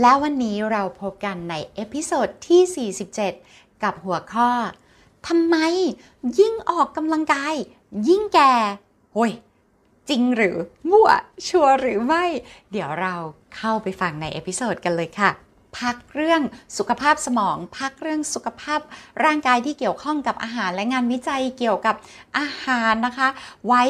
และวันนี้เราพบกันใน episode ที่ 47 กับหัวข้อทำไมยิ่งออกกำลังกาย ยิ่งแก่โอ้ยจริงหรือมั่วชัวร์หรือไม่ เดี๋ยวเราเข้าไปฟังใน episode กันเลยค่ะ พักเรื่องสุขภาพสมอง พักเรื่องสุขภาพร่างกายที่เกี่ยวข้องกับอาหารและงานวิจัยเกี่ยวกับอาหารนะคะ ไว้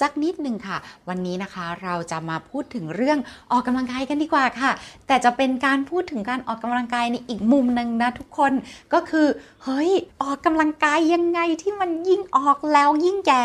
สักนิดหนึ่งค่ะ วันนี้นะคะเราจะมาพูดถึงเรื่องออกกำลังกายกันดีกว่าค่ะ แต่จะเป็นการพูดถึงการออกกำลังกายในอีกมุมหนึ่งนะทุกคนก็คือเฮ้ยออกกำลังกายยังไงที่มันยิ่งออกแล้วยิ่งแก่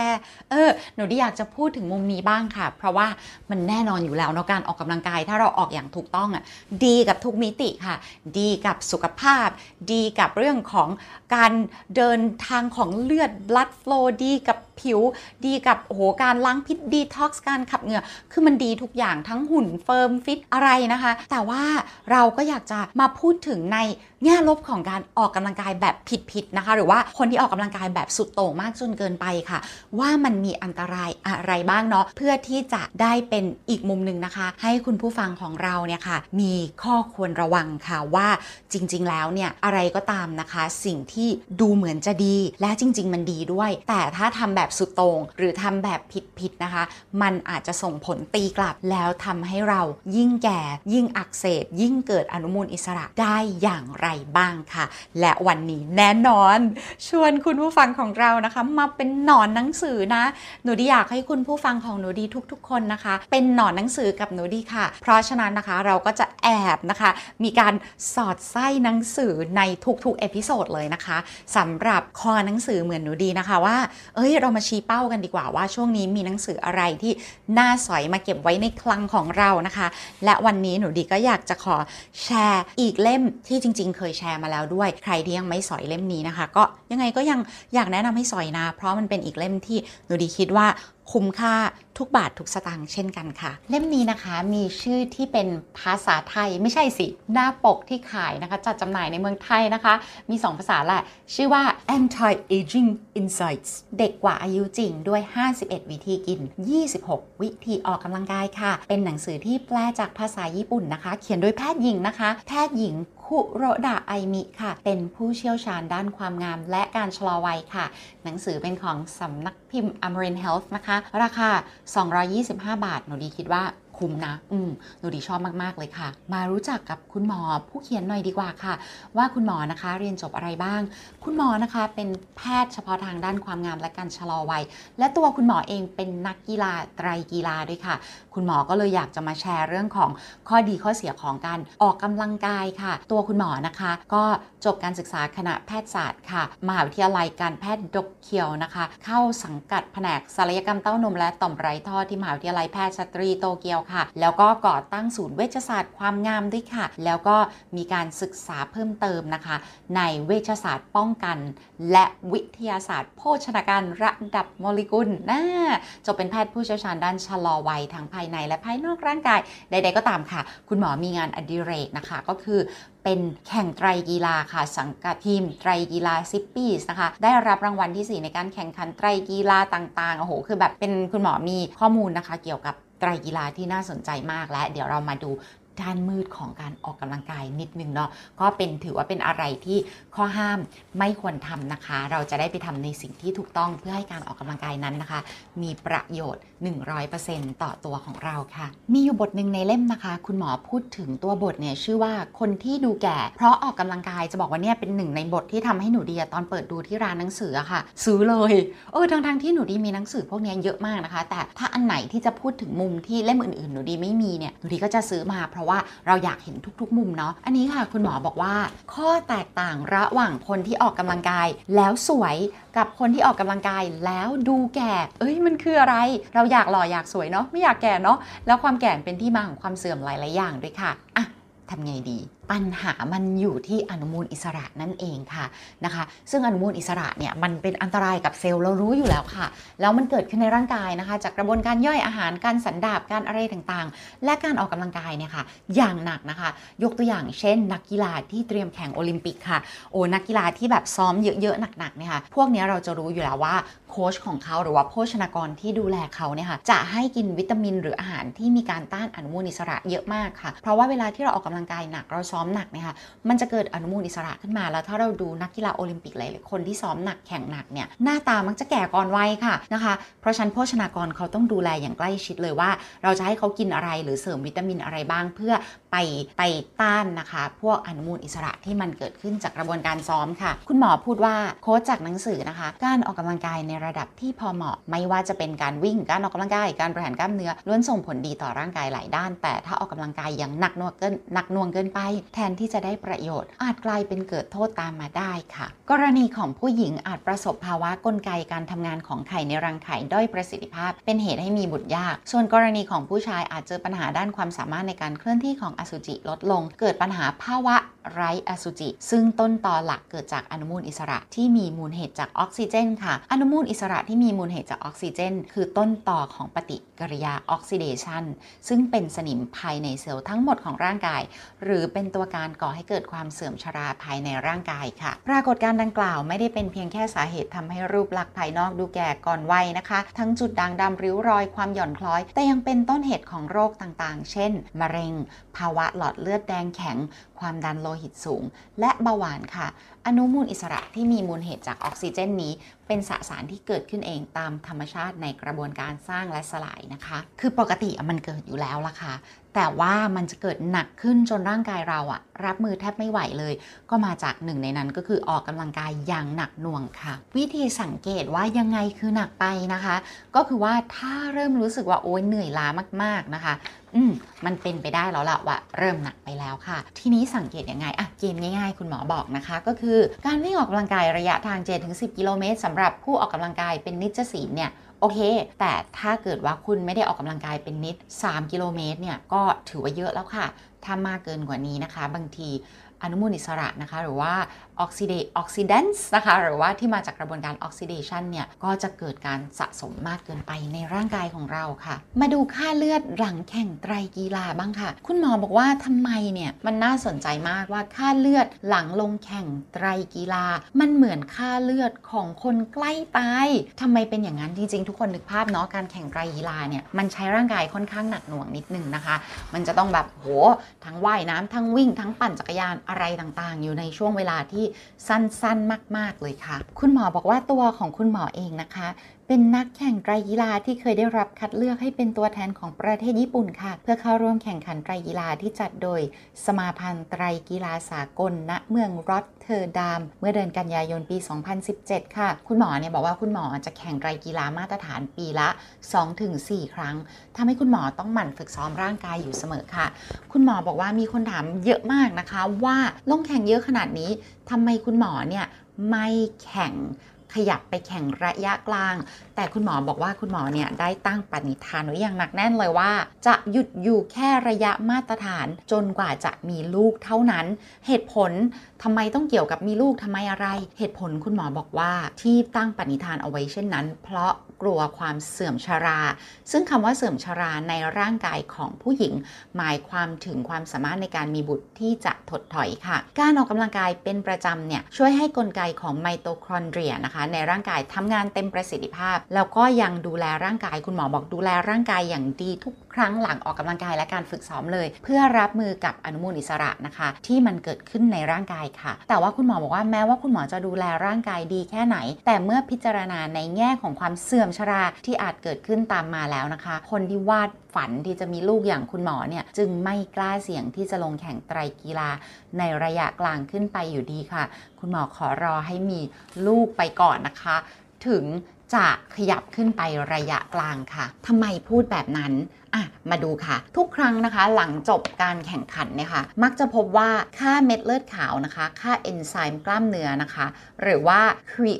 เออหนูที่อยากจะพูดถึงมุมนี้บ้างค่ะ เพราะว่ามันแน่นอนอยู่แล้วเนาะการออกกำลังกาย ถ้าเราออกอย่างถูกต้องอะดีกับทุกมิติค่ะ ดีกับสุขภาพ ดีกับเรื่องของการเดินทางของเลือด blood flow ดีกับ ผิว ดีกับโอ้โหการล้างพิษดีท็อกซ์การขับเหงื่อ คือมันดีทุกอย่างทั้งหุ่นเฟิร์มฟิตอะไรนะคะ แต่ว่าเราก็อยากจะมาพูดถึงในแง่ลบของการออกกำลังกายแบบผิดๆนะคะ หรือว่าคนที่ออกกำลังกายแบบสุดโต่งมากจนเกินไปค่ะ ว่ามันมีอันตรายอะไรบ้างเนาะเพื่อที่จะได้เป็นอีกมุมหนึ่งนะคะ ให้คุณผู้ฟังของเราเนี่ยค่ะ มีข้อควรระวังค่ะว่าจริง ๆ แล้วเนี่ยอะไรก็ตามนะคะ สิ่งที่ดูเหมือนจะดี และจริง ๆ มันดีด้วย แต่ถ้าทำแบบสุดโต่งหรือทำแบบผิดๆนะคะ มันอาจจะส่งผลตีกลับแล้วทำให้เรายิ่งแก่ ยิ่งอักเสบยิ่งเกิดอนุมูลอิสระได้อย่างไรบ้างค่ะ และวันนี้แน่นอน ชวนคุณผู้ฟังของเรานะคะ มาเป็นหนอนหนังสือนะ หนูดีอยากให้คุณผู้ฟังของหนูดีทุกๆ คนนะคะ เป็นหนอนหนังสือกับหนูดีค่ะ เพราะฉะนั้นนะคะเราก็จะแอบนะคะ มีการสอดไส้หนังสือในทุกๆ episode เลยนะคะสำหรับคอหนังสือเหมือนหนูดีนะคะว่า เอ้ยเรามาชี้เป้ากันดีกว่าว่าช่วงนี้มีหนังสืออะไรที่น่าสอยมาเก็บไว้ในคลังของเรานะคะ และวันนี้หนูดีก็อยากจะขอแชร์อีกเล่มที่จริง ๆเคยแชร์มาแล้วด้วย ใครที่ยังไม่สอยเล่มนี้นะคะ ก็ยังไงก็ยังอยากแนะนำให้สอยนะ เพราะมันเป็นอีกเล่มที่หนูดีคิดว่า คุ้มค่าทุกบาททุกสตางค์เช่นกันค่ะ เล่มนี้นะคะมีชื่อที่เป็นภาษาไทยไม่ใช่สิ หน้าปกที่ขายนะคะ จัดจำหน่ายในเมืองไทยนะคะ มี 2 ภาษาแหละ ชื่อว่า Anti Aging Insights เด็กกว่าอายุจริงด้วย 51 วิธีกิน 26 วิธีออกกำลังกายค่ะ เป็นหนังสือที่แปลจากภาษาญี่ปุ่นนะคะ เขียนโดยแพทย์หญิงนะคะ แพทย์หญิงคุโรดะไอมิค่ะ เป็นผู้เชี่ยวชาญด้านความงาม และการชะลอวัยค่ะ หนังสือเป็นของสำนักพิมพ์ Amarin Health นะคะราคา 225 บาท หนูดีคิดว่า คุ้มนะ อืมหนูดีชอบมาก ๆ เลยค่ะ มารู้จักกับคุณหมอผู้เขียนหน่อยดีกว่าค่ะ ว่าคุณหมอนะคะเรียนจบอะไรบ้าง คุณหมอนะคะเป็นแพทย์เฉพาะทางด้านความงามและการชะลอวัย และตัวคุณหมอเองเป็นนักกีฬาไตรกีฬาด้วยค่ะ คุณหมอก็เลยอยากจะมาแชร์เรื่องของข้อดีข้อเสียของการออกกำลังกายค่ะ ตัวคุณหมอนะคะ ก็จบการศึกษาคณะแพทยศาสตร์ค่ะมหาวิทยาลัยการแพทย์ดกเกียวนะคะ เข้าสังกัดแผนกศัลยกรรมเต้านมและต่อมไร้ท่อที่มหาวิทยาลัยแพทย์สตรีโตเกียวค่ะ แล้วก็ก่อตั้งศูนย์เวชศาสตร์ความงามด้วยค่ะ แล้วก็มีการศึกษาเพิ่มเติมนะคะ ในเวชศาสตร์ป้องกัน และวิทยาศาสตร์ โภชนาการระดับโมเลกุลนะจบเป็นแพทย์ผู้เชี่ยวชาญด้านชะลอวัยทั้งภายในและภายนอกร่างกายใดๆก็ตามค่ะ คุณหมอมีงานอดิเรกนะคะก็คือเป็นแข่งไตรกีฬาค่ะ สังกัดทีมไตรกีฬาซิปปี้นะคะ ได้รับรางวัลที่ 4 ในการแข่งขันไตรกีฬาต่างๆโอ้โหคือแบบเป็นคุณหมอมีข้อมูลนะคะ เกี่ยวกับ ไตรกีฬาที่น่าสนใจมากและ เดี๋ยวเรามาดู ด้านมืดของการออกกำลังกายนิดนึงเนาะก็เป็นถือว่าเป็นอะไรที่ข้อห้ามไม่ควรทำนะคะ เราจะได้ไปทำในสิ่งที่ถูกต้องเพื่อให้การออกกำลังกายนั้นนะคะ มีประโยชน์ 100%ต่อตัวของเราค่ะ มีอยู่บทหนึ่งในเล่มนะคะ คุณหมอพูดถึงตัวบทเนี่ยชื่อว่าคนที่ดูแก่ เพราะออกกำลังกายจะบอกว่าเนี่ยเป็นหนึ่งในบทที่ทำให้หนูดีตอนเปิดดูที่ร้านหนังสืออะค่ะ ซื้อเลยเออทั้งทงๆที่หนูดีมีหนังสือพวกนี้เยอะมากนะคะ แต่ถ้าอันไหนที่จะพูดถึงมุมที่เล่มอื่นๆ หนูดีไม่มีเนี่ยหนูดีก็จะซื้อมาเพราะว่าเราอยากเห็นทุกๆ มุมเนาะอันนี้ค่ะคุณหมอบอกว่า ข้อแตกต่างระหว่างคนที่ออกกำลังกาย แล้วสวยกับคนที่ออกกำลังกายแล้วดูแก่ เอ้ยมันคืออะไร เราอยากหล่ออยากสวยเนาะไม่อยากแก่เนาะแล้วความแก่เป็นที่มาของความเสื่อมหลายๆอย่างด้วยค่ะอะ ทำไงดี ปัญหามันอยู่ที่อนุมูลอิสระนั่นเองค่ะนะคะ ซึ่งอนุมูลอิสระเนี่ยมันเป็นอันตรายกับเซลล์เรารู้อยู่แล้วค่ะ แล้วมันเกิดขึ้นในร่างกายนะคะ จากกระบวนการย่อยอาหารการสันดาบการอะไรต่างๆ และการออกกำลังกายเนี่ยค่ะอย่างหนักนะคะ ยกตัวอย่างเช่น นักกีฬาที่เตรียมแข่งโอลิมปิกค่ะโอ้นักกีฬาที่แบบซ้อมเยอะๆหนักๆเนี่ยค่ะพวกนี้เราจะรู้อยู่แล้วว่า ค้ชของเขาหรือว่าโภชนากรที่ดูแลเขาเนี่ยค่ะจะให้กินวิตามินหรืออาหารที่มีการต้านอนุมูลอิสระเยอะมากค่ะ เพราะว่าเวลาที่เราออกกำลังกายหนักเราซ้อมหนักเนี่ยค่ะมันจะเกิดอนุมูลอิสระขึ้นมา แล้วถ้าเราดูนักกีฬาโอลิมปิกหลายๆคนที่ซ้อมหนักแข่งหนักเนี่ยหน้าตามักจะแก่ก่อนวัยค่ะนะคะเพราะฉันโภชนากรเขาต้องดูแลอย่างใกล้ชิดเลยว่า เราจะให้เขากินอะไรหรือเสริมวิตามินอะไรบ้าง เพื่อไปไปต้านนะคะ พวกอนุมูลอิสระที่มันเกิดขึ้นจากกระบวนการซ้อมค่ะ คุณหมอพูดว่าโค้ชจากหนังสือนะคะ การออกกำลังกายในระดับที่พอเหมาะ ไม่ว่าจะเป็นการวิ่งการออกกำลังกายการบริหารกล้ามเนื้อล้วนส่งผลดีต่อร่างกายหลายด้าน แต่ถ้าออกกำลังกายอย่างหนักหน่วงเกินหนักหน่วงเกินไป แทนที่จะได้ประโยชน์ อาจกลายเป็นเกิดโทษตามมาได้ค่ะ กรณีของผู้หญิงอาจประสบภาวะกลไกการทำงานของไข่ในรังไข่ด้อยประสิทธิภาพ เป็นเหตุให้มีบุตรยาก ส่วนกรณีของผู้ชายอาจเจอปัญหาด้านความสามารถในการเคลื่อนที่ของอสุจิลดลง เกิดปัญหาภาวะ ไร้อสุจิ ซึ่งต้นตอหลักเกิดจากอนุมูลอิสระที่มีมูลเหตุจากออกซิเจนค่ะ อนุมูลอิสระที่มีมูลเหตุจากออกซิเจน คือต้นต่อของปฏิกิริยาออกซิเดชันซึ่งเป็นสนิมภายในเซลล์ทั้งหมดของร่างกาย หรือเป็นตัวการก่อให้เกิดความเสื่อมชราภายในร่างกายค่ะ ปรากฏการณ์ดังกล่าวไม่ได้เป็นเพียงแค่สาเหตุทำให้รูปลักษณ์ภายนอกดูแก่ก่อนวัยนะคะ ทั้งจุดด่างดำริ้วรอยความหย่อนคล้อย แต่ยังเป็นต้นเหตุของโรคต่างๆ เช่น มะเร็ง ภาวะหลอดเลือดแดงแข็งความดันโลหิตสูง และเบาหวานค่ะ อนุมูลอิสระที่มีมูลเหตุจากออกซิเจนนี้ เป็นสสารที่เกิดขึ้นเองตามธรรมชาติในกระบวนการสร้างและสลายนะคะ คือปกติมันเกิดอยู่แล้วล่ะค่ะ แต่ว่ามันจะเกิดหนักขึ้นจนร่างกายเราอะรับมือแทบไม่ไหวเลย ก็มาจากหนึ่งในนั้นก็คือออกกำลังกายอย่างหนักหน่วงค่ะ วิธีสังเกตว่ายังไงคือหนักไปนะคะ ก็คือว่าถ้าเริ่มรู้สึกว่าโอ๊ยเหนื่อยล้ามาก ๆนะคะอืมมันเป็นไปได้แล้วล่ะว่าเริ่มหนักไปแล้วค่ะ ทีนี้สังเกตยังไงอะเกณฑ์ง่าย ๆ คุณหมอบอกนะคะก็คือการวิ่งออกกำลังกายระยะทาง 7-10 กิโลเมตรสำหรับผู้ออกกำลังกายเป็นนิจศีลเนี่ยโอเค แต่ถ้าเกิดว่าคุณไม่ได้ออกกำลังกายเป็นนิจ 3 กิโลเมตรเนี่ย ก็ถือว่าเยอะแล้วค่ะ ถ้ามากเกินกว่านี้นะคะ บางที อนุมูลอิสระนะคะ หรือว่า oxida oxidants นะคะ หรือว่าที่มาจากกระบวนการออกซิเดชันเนี่ย ก็จะเกิดการสะสมมากเกินไปในร่างกายของเราค่ะ มาดูค่าเลือดหลังแข่งไตรกีฬาบ้างค่ะ คุณหมอบอกว่าทำไมเนี่ย มันน่าสนใจมากว่าค่าเลือดหลังลงแข่งไตรกีฬา มันเหมือนค่าเลือดของคนใกล้ตายทำไมเป็นอย่างนั้นจริงๆทุกคนนึกภาพเนาะการแข่งไตรกีฬาเนี่ยมันใช้ร่างกายค่อนข้างหนักหน่วงนิดนึงนะคะ มันจะต้องแบบโหทั้งว่ายน้ำทั้งวิ่งทั้งปั่นจักรยานอะไรต่างๆ อยู่ในช่วงเวลาที่สั้นๆ มาก ๆ เลยค่ะ คุณหมอบอกว่าตัวของคุณหมอเองนะคะ เป็นนักแข่งไตรกีฬาที่เคยได้รับคัดเลือกให้เป็นตัวแทนของประเทศญี่ปุ่นค่ะ เพื่อเข้าร่วมแข่งขันไตรกีฬาที่จัดโดย สมาพันธ์ไตรกีฬาสากล ณ เมืองรอตเทอร์ดัมเมื่อเดือนกันยายนปี 2017 ค่ะ คุณหมอเนี่ยบอกว่าคุณหมอจะแข่งไตรกีฬามาตรฐานปีละ 2-4 ครั้งทำให้คุณหมอต้องหมั่นฝึกซ้อมร่างกายอยู่เสมอค่ะ คุณหมอบอกว่ามีคนถามเยอะมากนะคะ ว่าลงแข่งเยอะขนาดนี้ทำไมคุณหมอเนี่ยไม่แข่ง ขยับไปแข่งระยะกลาง แต่คุณหมอบอกว่าคุณหมอเนี่ยได้ตั้งปณิธานไว้อย่างหนักแน่นเลยว่า จะหยุดอยู่แค่ระยะมาตรฐานจนกว่าจะมีลูกเท่านั้น เหตุผลทำไมต้องเกี่ยวกับมีลูกทำไมอะไร เหตุผลคุณหมอบอกว่าที่ตั้งปณิธานเอาไว้เช่นนั้น เพราะ กลัวความเสื่อมชรา ซึ่งคำว่าเสื่อมชราในร่างกายของผู้หญิง หมายความถึงความสามารถในการมีบุตรที่จะถดถอยค่ะ การออกกำลังกายเป็นประจำเนี่ยช่วยให้กลไกของไมโตคอนเดรียนะคะในร่างกายทำงานเต็มประสิทธิภาพ แล้วก็ยังดูแลร่างกายคุณหมอบอกดูแลร่างกายอย่างดีทุกครั้งหลังออกกำลังกายและการฝึกซ้อมเลย เพื่อรับมือกับอนุมูลอิสระนะคะ ที่มันเกิดขึ้นในร่างกายค่ะ แต่ว่าคุณหมอบอกว่าแม้ว่าคุณหมอจะดูแลร่างกายดีแค่ไหน แต่เมื่อพิจารณาในแง่ของความเสื่อมชราที่อาจเกิดขึ้นตามมาแล้วนะคะ คนที่วาดฝันที่จะมีลูกอย่างคุณหมอเนี่ยจึงไม่กล้าเสี่ยงที่จะลงแข่งไตรกีฬา ในระยะกลางขึ้นไปอยู่ดีค่ะ คุณหมอขอรอให้มีลูกไปก่อนนะคะ ถึง จะขยับขึ้นไประยะกลางค่ะทำไมพูดแบบนั้นอะมาดูค่ะ ทุกครั้งนะคะ หลังจบการแข่งขันเนี่ยค่ะ มักจะพบว่าค่าเม็ดเลือดขาวนะคะ ค่าเอนไซม์กล้ามเนื้อนะคะ หรือว่าครี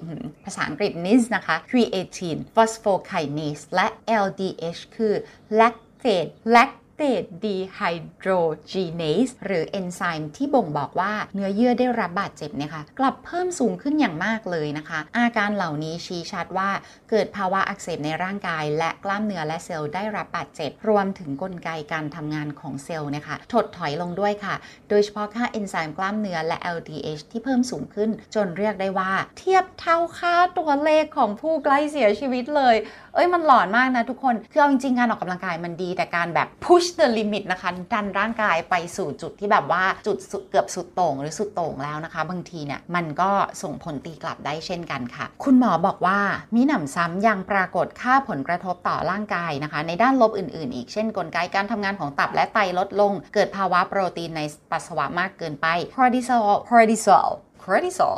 ภาษาอังกฤษ NIS นะคะ creatine phosphokinase และ LDH คือ lactate lact เตดดีไฮโดรจีเนสหรือเอนไซม์ที่บ่งบอกว่าเนื้อเยื่อได้รับบาดเจ็บเนี่ยค่ะกลับเพิ่มสูงขึ้นอย่างมากเลยนะคะ อาการเหล่านี้ชี้ชัดว่าเกิดภาวะอักเสบในร่างกาย และกล้ามเนื้อและเซลล์ได้รับบาดเจ็บ รวมถึงกลไกการทำงานของเซลล์นะคะถดถอยลงด้วยค่ะ โดยเฉพาะค่าเอนไซม์กล้ามเนื้อและ LDH ที่เพิ่มสูงขึ้น จนเรียกได้ว่า เทียบเท่าค่าตัวเลขของผู้ใกล้เสียชีวิตเลย เอ้ยมันหลอนมากนะทุกคนคือเอาจริงๆการออกกำลังกายมันดีแต่การแบบ push the limit นะคะดันร่างกายไปสู่จุดที่แบบว่าจุดเกือบสุดโต่งหรือสุดโต่งแล้วนะคะ บางทีเนี่ยมันก็ส่งผลตีกลับได้เช่นกันค่ะ คุณหมอบอกว่ามีหนำซ้ำยังปรากฏค่าผลกระทบต่อร่างกายนะคะ ในด้านลบอื่นๆ อีกเช่น กลไกการทำงานของตับและไตลดลง เกิดภาวะโปรตีนในปัสสาวะมากเกินไป cortisol cortisol cortisol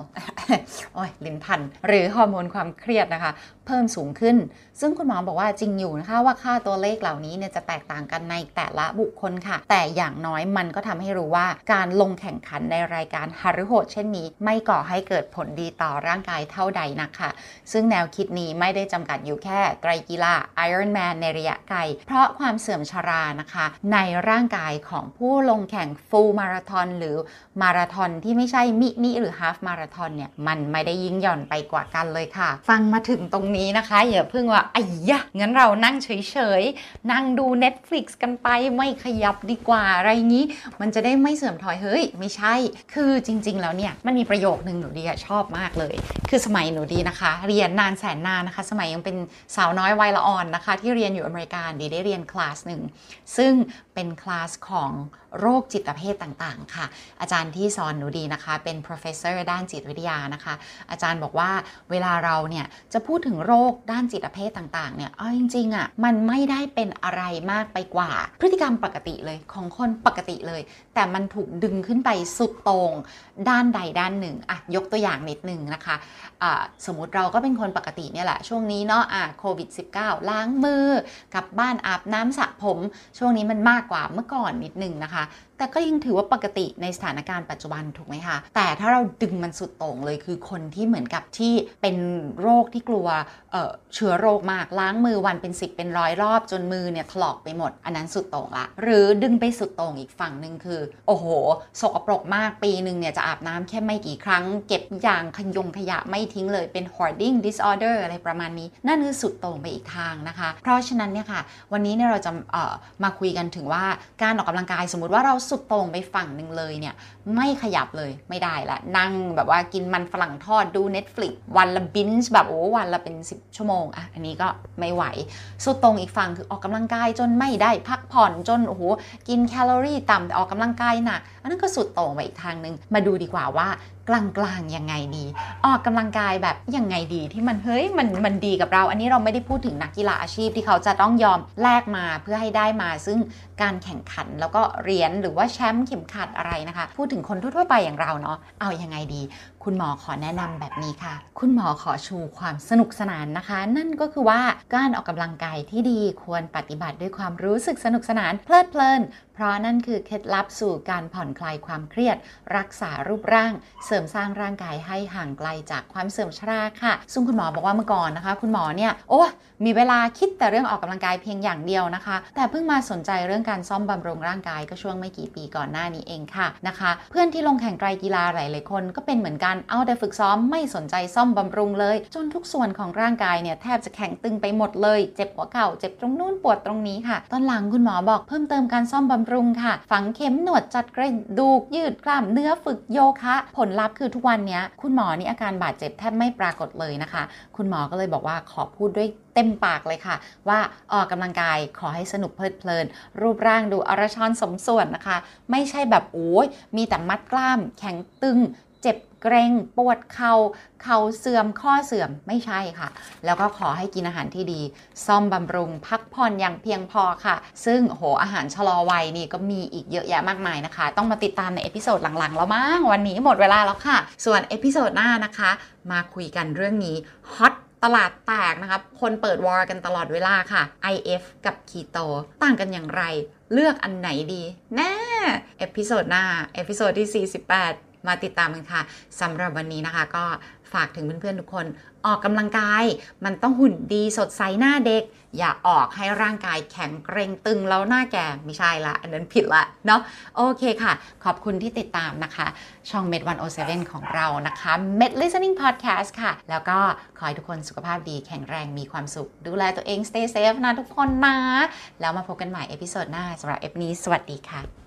โอ้ยลิ้นพัน หรือฮอร์โมนความเครียดนะคะ เพิ่มสูงขึ้น ซึ่งคุณหมอบอกว่าจริงอยู่นะคะว่าค่าตัวเลขเหล่านี้เนี่ยจะแตกต่างกันในแต่ละบุคคลค่ะ แต่อย่างน้อยมันก็ทำให้รู้ว่าการลงแข่งขันในรายการฮารุโหดเช่นนี้ ไม่ก่อให้เกิดผลดีต่อร่างกายเท่าใดนักค่ะซึ่งแนวคิดนี้ไม่ได้จำกัดอยู่แค่ไตรกีฬา Ironman ในระยะไกล เพราะความเสื่อมชรานะคะ ในร่างกายของผู้ลงแข่งฟูลมาราทอนหรือมาราทอนที่ไม่ใช่มินิหรือฮาฟมาราทอนเนี่ยมันไม่ได้ยิ่งหย่อนไปกว่ากันเลยค่ะ ฟังมาถึงตรงนี้นะคะ อย่าเพิ่งว่าไอ้ยะงั้นเรานั่งเฉยๆ นั่งดู Netflix กันไปไม่ขยับดีกว่าอะไรงี้ มันจะได้ไม่เสื่อมถอยเฮ้ย ไม่ใช่ คือจริง ๆ แล้วเนี่ย มันมีประโยคหนึ่งหนูดีชอบมากเลย คือสมัยหนูดีนะคะ เรียนนานแสนนานนะคะ สมัยยังเป็นสาวน้อยวัยละอ่อนนะคะ ที่เรียนอยู่อเมริกาดีได้เรียนคลาสหนึ่งซึ่งเป็นคลาสของ โรคจิตเภทต่างๆ ค่ะ อาจารย์ที่สอนหนูดีนะคะ เป็น professor ด้านจิตวิทยานะคะ อาจารย์บอกว่าเวลาเราเนี่ยจะพูดถึงโรคด้านจิตเภทต่างๆ เนี่ยเอาจริงๆอะ่ะมันไม่ได้เป็นอะไรมากไปกว่า พฤติกรรมปกติเลยของคนปกติเลย แต่มันถูกดึงขึ้นไปสุดตรง ด้านใดด้านหนึ่งอะยกตัวอย่างนิดนึงนะคะะสมมติเราก็เป็นคนปกติเนี่ยแหละ ช่วงนี้เนาะอะโควิด -19 ล้างมือ กลับบ้านอาบน้ำสระผม ช่วงนี้มันมากกว่าเมื่อก่อนนิดนึงนะคะนะคะ แต่ก็ยังถือว่าปกติในสถานการณ์ปัจจุบันถูกไหมคะ แต่ถ้าเราดึงมันสุดโต่งเลยคือคนที่เหมือนกับที่เป็นโรคที่กลัวเเชื้อโรคมากล้างมือวันเป็น 10 เป็นร้อยรอบจนมือเนี่ยถลอกไปหมด อันนั้นสุดโต่งละ หรือดึงไปสุดโต่งอีกฝั่งหนึ่งคือ โอ้โหสกปรกมากปีหนึ่งเนี่ยจะอาบน้ำแค่ไม่กี่ครั้ง เก็บอย่างขยงขยะไม่ทิ้งเลยเป็น hoarding disorder อะไรประมาณนี้ นั่นคือสุดโต่งไปอีกทางนะคะ เพราะฉะนั้นเนี่ยค่ะ วันนี้เนี่ยเราจะมาคุยกันถึงว่าการออกกำลังกายสมมติว่าเราสุดโต่งไปฝั่งหนึ่งเลยเนี่ย ไม่ขยับเลยไม่ได้ละ นั่งแบบว่ากินมันฝรั่งทอดดู Netflix วันละบินช์แบบโอ้วันละเป็น 10 ชั่วโมงอะอันนี้ก็ไม่ไหว สุดตรงอีกฝั่งคือออกกำลังกายจนไม่ได้พักผ่อนจนโอ้โหกินแคลอรี่ต่ำแต่ออกกำลังกายหนักอันนั้นก็สุดตรงไปอีกทางนึง มาดูดีกว่าว่ากลางๆยังไงดี ออกกำลังกายแบบยังไงดีที่มันเฮ้ยมันมันดีกับเรา อันนี้เราไม่ได้พูดถึงนักกีฬาอาชีพที่เขาจะต้องยอมแลกมาเพื่อให้ได้มา ซึ่งการแข่งขันแล้วก็เหรียญหรือว่าแชมป์เข็มขัดอะไรนะคะ พูดถึงคนทั่วๆไปอย่างเราเนาะเอายังไงดีคุณหมอขอแนะนำแบบนี้ค่ะ คุณหมอขอชูความสนุกสนานนะคะ นั่นก็คือว่าการออกกำลังกายที่ดีควรปฏิบัติด้วยความรู้สึกสนุกสนานเพลิดเพลิน เพราะนั่นคือเคล็ดลับสู่การผ่อนคลายความเครียด รักษารูปร่าง เสริมสร้างร่างกายให้ห่างไกลจากความเสื่อมชราค่ะ ซึ่งคุณหมอบอกว่าเมื่อก่อนนะคะ คุณหมอเนี่ยโอ้มีเวลาคิดแต่เรื่องออกกำลังกายเพียงอย่างเดียวนะคะ แต่เพิ่งมาสนใจเรื่องการซ่อมบำรุงร่างกายก็ช่วงไม่กี่ปีก่อนหน้านี้เองค่ะนะคะ เพื่อนที่ลงแข่งไตรกีฬาหลายๆคนก็เป็นเหมือนกันเอาแต่ฝึกซ้อมไม่สนใจซ่อมบำรุงเลย จนทุกส่วนของร่างกายเนี่ยแทบจะแข็งตึงไปหมดเลย เจ็บหัวเข่าเจ็บตรงนู้นปวดตรงนี้ค่ะ ตอนหลังคุณหมอบอกเพิ่มเติมการซ่อมบำรุงค่ะ ฝังเข็มหนวดจัดกระดูกยืดกล้ามเนื้อฝึกโยคะ ผลลัพธ์คือทุกวันนี้คุณหมอนี่อาการบาดเจ็บแทบไม่ปรากฏเลยนะคะ คุณหมอก็เลยบอกว่าขอพูดด้วยเต็มปากเลยค่ะ ว่าออกกำลังกายขอให้สนุกเพลิดเพลิน รูปร่างดูอรชอนสมส่วนนะคะ ไม่ใช่แบบโอ้ยมีแต่มัดกล้ามแข็งตึง เจ็บเกรงปวดเขา่าเข่าเสื่อมข้อเสื่อมไม่ใช่ค่ะ แล้วก็ขอให้กินอาหารที่ดี ซ่อมบำรุงพักผ่อนอย่างเพียงพอค่ะ ซึ่งโหอาหารชะลอวัยนี่ก็มีอีกเยอะแยะมากมายนะคะ ต้องมาติดตามใน episode หลังๆ แล้วมั้งวันนี้หมดเวลาแล้วค่ะ ส่วน episode หน้านะคะ มาคุยกันเรื่องนี้ฮอตตลาดแตกนะคะคนเปิด war กันตลอดเวลาค่ะ IF กับคีโตต่างกันอย่างไร เลือกอันไหนดี แน่ episode หน้า episode ที่ 48 มาติดตามกันค่ะสำหรับวันนี้นะคะ ก็ฝากถึงเพื่อนๆทุกคนออกกำลังกาย มันต้องหุ่นดีสดใสหน้าเด็ก อย่าออกให้ร่างกายแข็งเกร็งตึงแล้วหน้าแก่ไม่ใช่ละ อันนั้นผิดละเนาะโอเคค่ะ ขอบคุณที่ติดตามนะคะ ช่อง Med 107ของเรานะคะ Med Listening Podcast ค่ะ แล้วก็ขอให้ทุกคนสุขภาพดีแข็งแรงมีความสุข ดูแลตัวเอง stay safe นะทุกคนนะ แล้วมาพบกันใหม่ episode หน้าสำหรับ EP นี้สวัสดีค่ะ